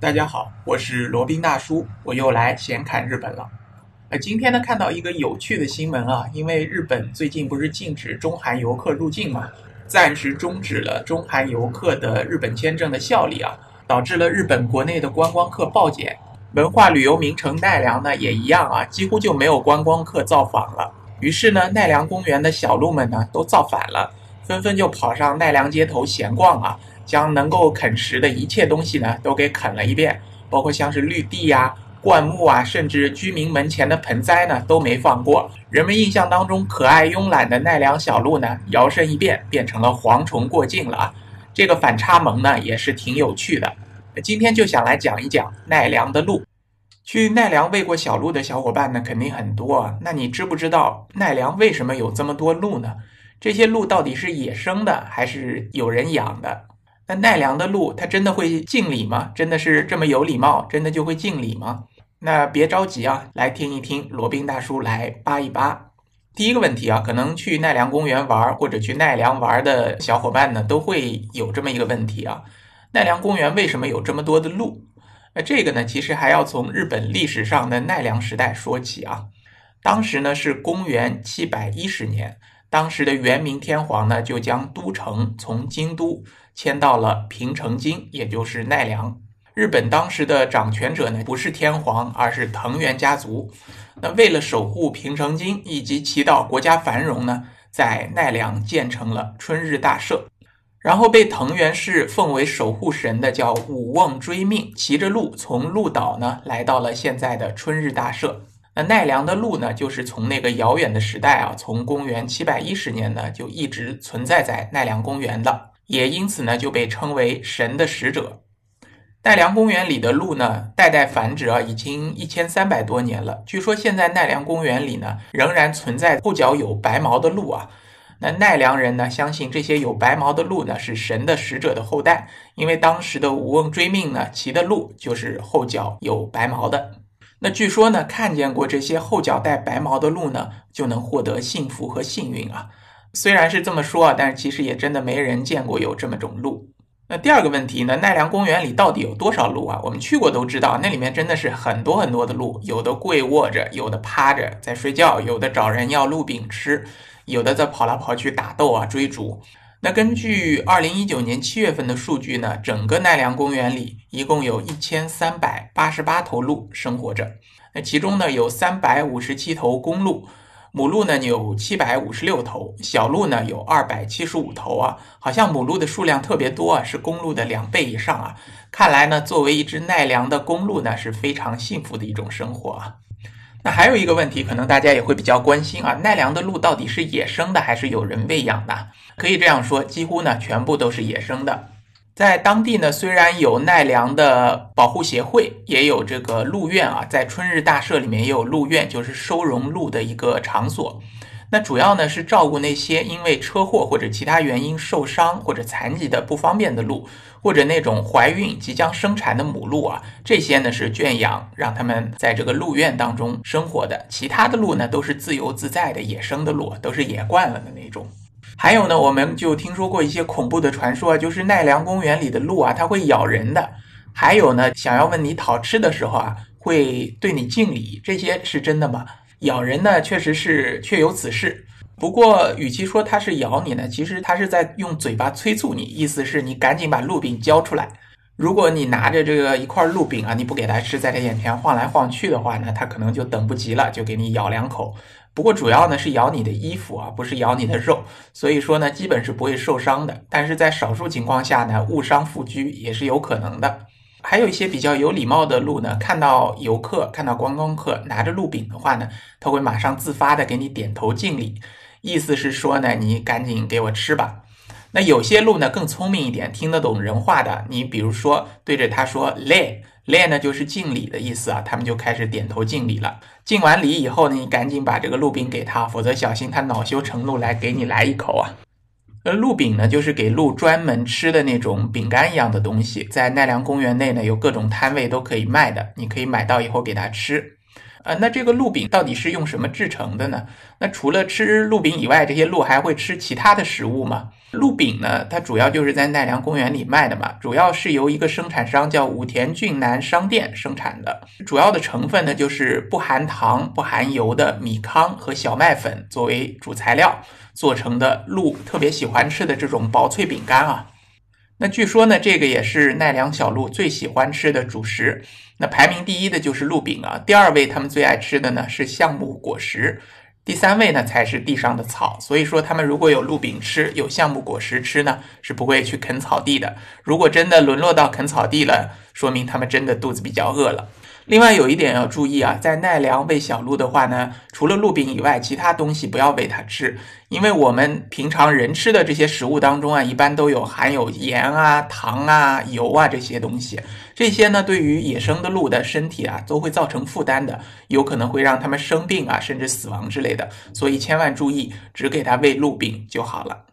大家好，我是罗宾大叔，我又来闲侃日本了。呃，今天呢看到一个有趣的新闻啊，因为日本最近不是禁止中韩游客入境嘛，暂时终止了中韩游客的日本签证的效力啊，导致了日本国内的观光客暴减。文化旅游名城奈良呢也一样啊，几乎就没有观光客造访了。于是呢，奈良公园的小鹿们呢都造反了，纷纷就跑上奈良街头闲逛啊，将能够啃食的一切东西呢都给啃了一遍，包括像是绿地呀。灌木啊，甚至居民门前的盆栽呢，都没放过。人们印象当中可爱慵懒的奈良小鹿呢，摇身一变变成了蝗虫过境了啊！这个反差萌呢，也是挺有趣的。今天就想来讲一讲奈良的鹿。去奈良喂过小鹿的小伙伴呢，肯定很多。那你知不知道奈良为什么有这么多鹿呢？这些鹿到底是野生的，还是有人养的？那奈良的鹿，它真的会敬礼吗？真的是这么有礼貌？真的就会敬礼吗？那别着急啊，来听一听罗宾大叔来扒一扒。第一个问题啊，可能去奈良公园玩或者去奈良玩的小伙伴呢，都会有这么一个问题啊：奈良公园为什么有这么多的鹿？那这个呢，其实还要从日本历史上的奈良时代说起啊。当时呢是公元七百一十年。当时的元明天皇呢，就将都城从京都迁到了平城京，也就是奈良。日本当时的掌权者呢，不是天皇，而是藤原家族。那为了守护平城京以及祈祷国家繁荣呢，在奈良建成了春日大社。然后被藤原氏奉为守护神的叫武瓮追命，骑着鹿从鹿岛呢，来到了现在的春日大社。那奈良的鹿呢，就是从那个遥远的时代啊，从公元七百一十年呢，就一直存在在奈良公园的，也因此呢，就被称为神的使者。奈良公园里的鹿呢，代代繁殖啊，已经一千三百多年了。据说现在奈良公园里呢，仍然存在后脚有白毛的鹿啊。那奈良人呢，相信这些有白毛的鹿呢，是神的使者的后代，因为当时的武翁追命呢，骑的鹿就是后脚有白毛的。那据说呢，看见过这些后脚带白毛的鹿呢，就能获得幸福和幸运啊。虽然是这么说啊，但是其实也真的没人见过有这么种鹿。那第二个问题呢，奈良公园里到底有多少鹿啊？我们去过都知道，那里面真的是很多很多的鹿，有的跪卧着，有的趴着在睡觉，有的找人要鹿饼吃，有的在跑来跑去打斗啊追逐。那根据二零一九年七月份的数据呢，整个奈良公园里一共有一千三百八十八头鹿生活着。那其中呢，有三百五十七头公鹿，母鹿呢有七百五十六头，小鹿呢有二百七十五头啊。好像母鹿的数量特别多啊，是公鹿的两倍以上啊。看来呢，作为一只奈良的公鹿呢，是非常幸福的一种生活啊。那还有一个问题，可能大家也会比较关心啊，奈良的鹿到底是野生的还是有人喂养的？可以这样说，几乎呢全部都是野生的。在当地呢，虽然有奈良的保护协会，也有这个鹿苑啊，在春日大社里面也有鹿苑，就是收容鹿的一个场所。那主要呢是照顾那些因为车祸或者其他原因受伤或者残疾的不方便的鹿，或者那种怀孕即将生产的母鹿啊，这些呢是圈养，让他们在这个鹿苑当中生活的。其他的鹿呢都是自由自在的野生的鹿，都是野惯了的那种。还有呢，我们就听说过一些恐怖的传说，就是奈良公园里的鹿啊，它会咬人的。还有呢，想要问你讨吃的时候啊，会对你敬礼，这些是真的吗？咬人呢，确实是确有此事。不过，与其说它是咬你呢，其实它是在用嘴巴催促你，意思是你赶紧把鹿饼交出来。如果你拿着这个一块鹿饼啊，你不给它吃，在它眼前晃来晃去的话呢，它可能就等不及了，就给你咬两口。不过主要呢是咬你的衣服啊，不是咬你的肉，所以说呢，基本是不会受伤的。但是在少数情况下呢，误伤副居也是有可能的。还有一些比较有礼貌的鹿呢，看到游客、看到观光客拿着鹿饼的话呢，它会马上自发的给你点头敬礼，意思是说呢，你赶紧给我吃吧。那有些鹿呢更聪明一点，听得懂人话的，你比如说对着它说累练呢，就是敬礼的意思啊，他们就开始点头敬礼了。敬完礼以后呢，你赶紧把这个鹿饼给他，否则小心他恼羞成怒来给你来一口啊。呃鹿饼呢，就是给鹿专门吃的那种饼干一样的东西，在奈良公园内呢，有各种摊位都可以卖的，你可以买到以后给它吃。呃，那这个鹿饼到底是用什么制成的呢？那除了吃鹿饼以外，这些鹿还会吃其他的食物吗？鹿饼呢，它主要就是在奈良公园里卖的嘛，主要是由一个生产商叫武田俊南商店生产的，主要的成分呢就是不含糖、不含油的米糠和小麦粉作为主材料做成的鹿特别喜欢吃的这种薄脆饼干啊。那据说呢，这个也是奈良小鹿最喜欢吃的主食。那排名第一的就是鹿饼啊，第二位他们最爱吃的呢是橡木果实，第三位呢才是地上的草。所以说，他们如果有鹿饼吃，有橡木果实吃呢，是不会去啃草地的。如果真的沦落到啃草地了，说明他们真的肚子比较饿了。另外有一点要注意啊，在奈良喂小鹿的话呢，除了鹿饼以外，其他东西不要喂它吃，因为我们平常人吃的这些食物当中啊，一般都有含有盐啊、糖啊、油啊这些东西，这些呢对于野生的鹿的身体啊都会造成负担的，有可能会让它们生病啊，甚至死亡之类的，所以千万注意，只给它喂鹿饼就好了。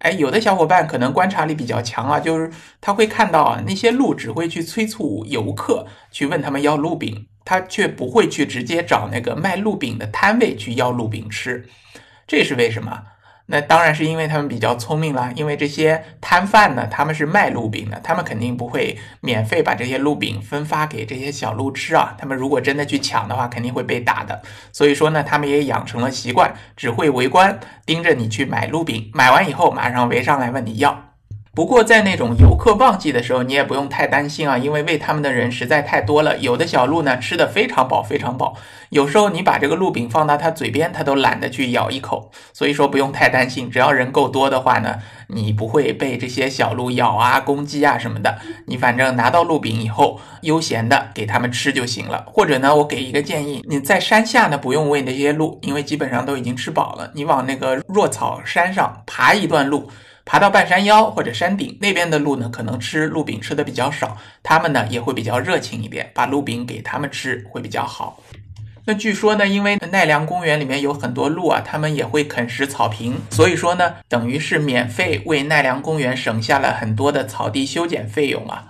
哎，有的小伙伴可能观察力比较强啊，就是他会看到啊，那些鹿只会去催促游客去问他们要鹿饼，他却不会去直接找那个卖鹿饼的摊位去要鹿饼吃，这是为什么？那当然是因为他们比较聪明了，因为这些摊贩呢，他们是卖鹿饼的，他们肯定不会免费把这些鹿饼分发给这些小鹿吃啊。他们如果真的去抢的话，肯定会被打的。所以说呢，他们也养成了习惯，只会围观盯着你去买鹿饼，买完以后马上围上来问你要。不过在那种游客旺季的时候，你也不用太担心啊，因为喂他们的人实在太多了。有的小鹿呢吃的非常饱，非常饱。有时候你把这个鹿饼放到它嘴边，它都懒得去咬一口。所以说不用太担心，只要人够多的话呢，你不会被这些小鹿咬啊、攻击啊什么的。你反正拿到鹿饼以后，悠闲的给他们吃就行了。或者呢，我给一个建议，你在山下呢不用喂那些鹿，因为基本上都已经吃饱了。你往那个弱草山上爬一段路。爬到半山腰或者山顶那边的鹿呢，可能吃鹿饼吃的比较少，它们呢也会比较热情一点，把鹿饼给它们吃会比较好。那据说呢，因为奈良公园里面有很多鹿啊，它们也会啃食草坪，所以说呢，等于是免费为奈良公园省下了很多的草地修剪费用啊。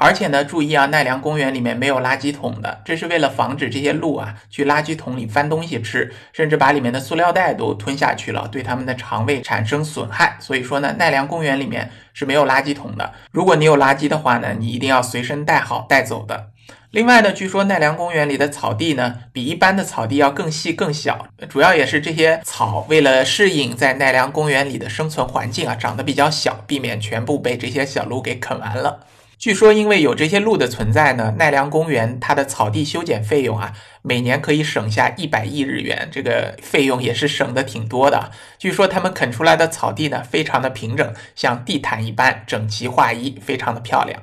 而且呢，注意啊，奈良公园里面没有垃圾桶的，这是为了防止这些鹿啊去垃圾桶里翻东西吃，甚至把里面的塑料袋都吞下去了，对它们的肠胃产生损害。所以说呢，奈良公园里面是没有垃圾桶的。如果你有垃圾的话呢，你一定要随身带好带走的。另外呢，据说奈良公园里的草地呢，比一般的草地要更细更小，主要也是这些草为了适应在奈良公园里的生存环境啊，长得比较小，避免全部被这些小鹿给啃完了。据说，因为有这些鹿的存在呢，奈良公园它的草地修剪费用啊，每年可以省下一百亿日元，这个费用也是省的挺多的。据说他们啃出来的草地呢，非常的平整，像地毯一般整齐划一，非常的漂亮。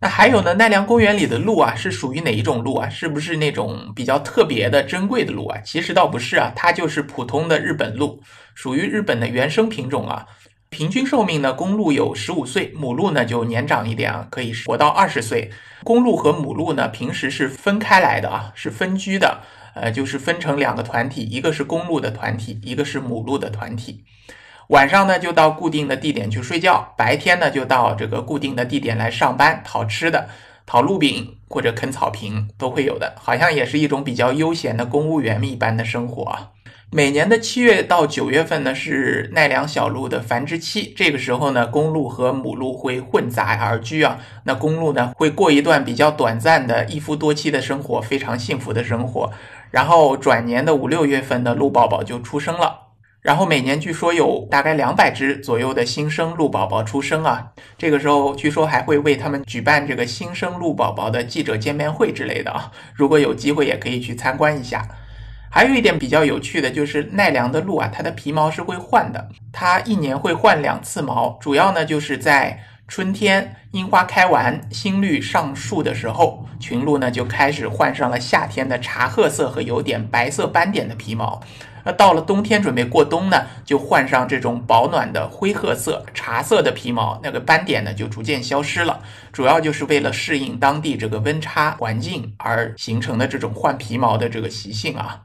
那还有呢，奈良公园里的鹿啊，是属于哪一种鹿啊？是不是那种比较特别的、珍贵的鹿啊？其实倒不是啊，它就是普通的日本鹿，属于日本的原生品种啊。平均寿命呢，公鹿有十五岁，母鹿呢就年长一点啊，可以活到二十岁。公鹿和母鹿呢，平时是分开来的啊，是分居的，呃，就是分成两个团体，一个是公鹿的团体，一个是母鹿的团体。晚上呢，就到固定的地点去睡觉；白天呢，就到这个固定的地点来上班，讨吃的，讨鹿饼或者啃草坪都会有的，好像也是一种比较悠闲的公务员一般的生活啊。每年的七月到九月份呢，是奈良小鹿的繁殖期。这个时候呢，公鹿和母鹿会混杂而居啊。那公鹿呢，会过一段比较短暂的一夫多妻的生活，非常幸福的生活。然后转年的五六月份呢鹿宝宝就出生了。然后每年据说有大概两百只左右的新生鹿宝宝出生啊。这个时候据说还会为他们举办这个新生鹿宝宝的记者见面会之类的啊。如果有机会也可以去参观一下。还有一点比较有趣的就是奈良的鹿啊，它的皮毛是会换的，它一年会换两次毛，主要呢就是在春天樱花开完、新绿上树的时候，群鹿呢就开始换上了夏天的茶褐色和有点白色斑点的皮毛，那到了冬天准备过冬呢，就换上这种保暖的灰褐色、茶色的皮毛，那个斑点呢就逐渐消失了，主要就是为了适应当地这个温差环境而形成的这种换皮毛的这个习性啊。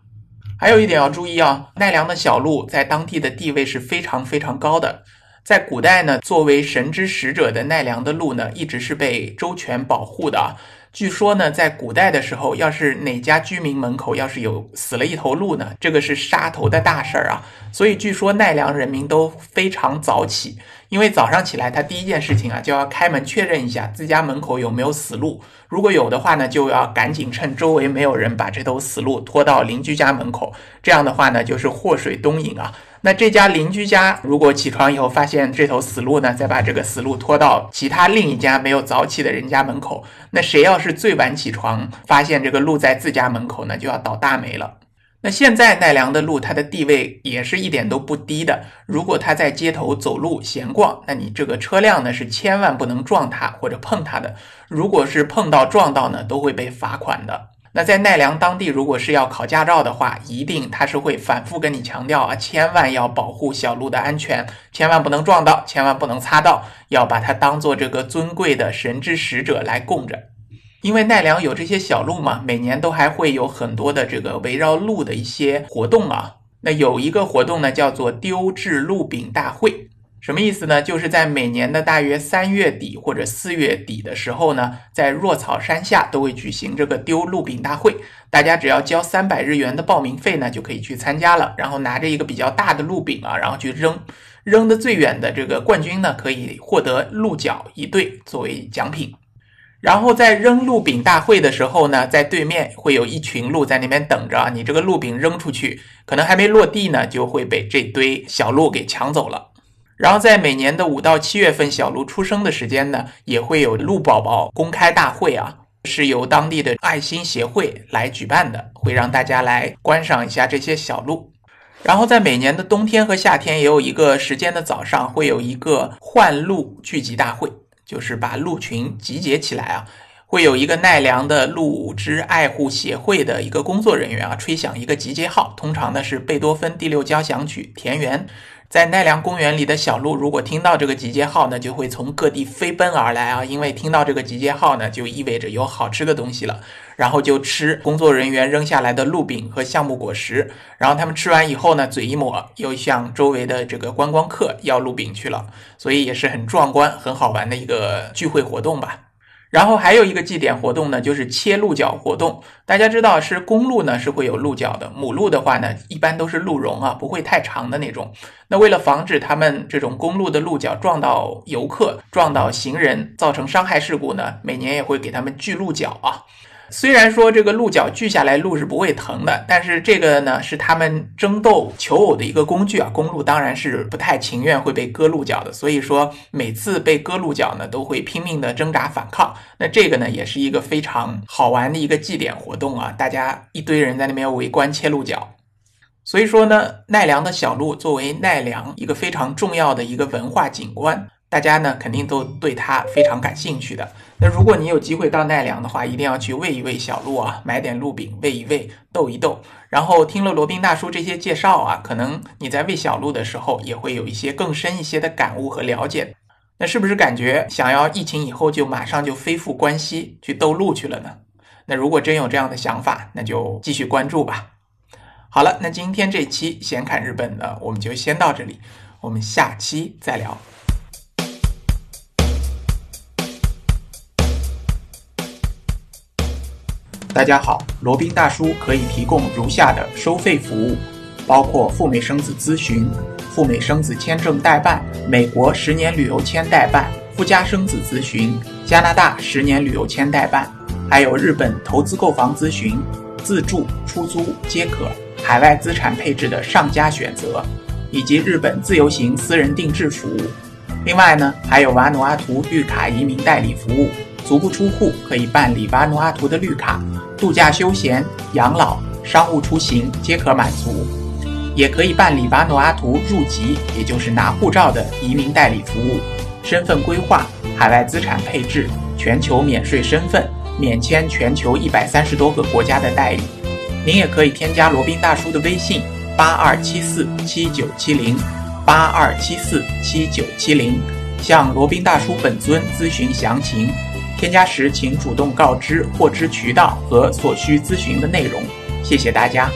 还有一点要注意啊，奈良的小鹿在当地的地位是非常非常高的。在古代呢，作为神之使者的奈良的鹿呢，一直是被周全保护的。据说呢，在古代的时候，要是哪家居民门口要是有死了一头鹿呢，这个是杀头的大事儿啊。所以据说奈良人民都非常早起，因为早上起来他第一件事情啊就要开门确认一下自家门口有没有死鹿，如果有的话呢，就要赶紧趁周围没有人把这头死鹿拖到邻居家门口，这样的话呢就是祸水东引啊。那这家邻居家如果起床以后发现这头死鹿呢，再把这个死鹿拖到其他另一家没有早起的人家门口，那谁要是最晚起床发现这个鹿在自家门口呢，就要倒大霉了。那现在奈良的鹿它的地位也是一点都不低的，如果它在街头走路闲逛，那你这个车辆呢是千万不能撞它或者碰它的，如果是碰到撞到呢，都会被罚款的。那在奈良当地，如果是要考驾照的话，一定他是会反复跟你强调啊，千万要保护小鹿的安全，千万不能撞到，千万不能擦到，要把它当做这个尊贵的神之使者来供着。因为奈良有这些小鹿嘛，每年都还会有很多的这个围绕鹿的一些活动啊。那有一个活动呢，叫做丢掷鹿饼大会。什么意思呢？就是在每年的大约三月底或者四月底的时候呢，在若草山下都会举行这个丢鹿饼大会。大家只要交三百日元的报名费呢，就可以去参加了。然后拿着一个比较大的鹿饼啊，然后去扔，扔的最远的这个冠军呢，可以获得鹿角一对作为奖品。然后在扔鹿饼大会的时候呢，在对面会有一群鹿在那边等着，你这个鹿饼扔出去，可能还没落地呢，就会被这堆小鹿给抢走了。然后在每年的五到七月份，小鹿出生的时间呢，也会有鹿宝宝公开大会啊，是由当地的爱心协会来举办的，会让大家来观赏一下这些小鹿。然后在每年的冬天和夏天，也有一个时间的早上，会有一个换鹿聚集大会，就是把鹿群集结起来啊，会有一个奈良的鹿之爱护协会的一个工作人员啊，吹响一个集结号，通常呢是贝多芬第六交响曲《田园》。在奈良公园里的小鹿，如果听到这个集结号呢，就会从各地飞奔而来啊！因为听到这个集结号呢，就意味着有好吃的东西了，然后就吃工作人员扔下来的鹿饼和橡木果实，然后他们吃完以后呢，嘴一抹，又向周围的这个观光客要鹿饼去了，所以也是很壮观、很好玩的一个聚会活动吧。然后还有一个祭典活动呢，就是切鹿角活动。大家知道，是公鹿呢是会有鹿角的，母鹿的话呢，一般都是鹿茸啊，不会太长的那种。那为了防止他们这种公鹿的鹿角撞到游客、撞到行人，造成伤害事故呢，每年也会给他们锯鹿角啊。虽然说这个鹿角锯下来鹿是不会疼的，但是这个呢是他们争斗求偶的一个工具啊。公鹿当然是不太情愿会被割鹿角的，所以说每次被割鹿角呢都会拼命的挣扎反抗。那这个呢也是一个非常好玩的一个祭典活动啊，大家一堆人在那边围观切鹿角。所以说呢，奈良的小鹿作为奈良一个非常重要的一个文化景观。大家呢肯定都对它非常感兴趣的。那如果你有机会到奈良的话，一定要去喂一喂小鹿啊，买点鹿饼喂一喂，逗一逗。然后听了罗宾大叔这些介绍啊，可能你在喂小鹿的时候也会有一些更深一些的感悟和了解。那是不是感觉想要疫情以后就马上就飞赴关西去逗鹿去了呢？那如果真有这样的想法，那就继续关注吧。好了，那今天这期闲侃日本呢，我们就先到这里，我们下期再聊。大家好，罗宾大叔可以提供如下的收费服务，包括赴美生子咨询、赴美生子签证代办、美国十年旅游签代办、附加生子咨询、加拿大十年旅游签代办，还有日本投资购房咨询、自住、出租皆可，海外资产配置的上佳选择，以及日本自由行私人定制服务。另外呢，还有瓦努阿图绿卡移民代理服务。足不出户可以办理瓦努阿图的绿卡，度假休闲、养老、商务出行皆可满足，也可以办理瓦努阿图入籍，也就是拿护照的移民代理服务，身份规划、海外资产配置、全球免税身份、免签全球一百三十多个国家的待遇。您也可以添加罗宾大叔的微信：八二七四七九七零，八二七四七九七零，向罗宾大叔本尊咨询详情。添加时，请主动告知获知渠道和所需咨询的内容。谢谢大家。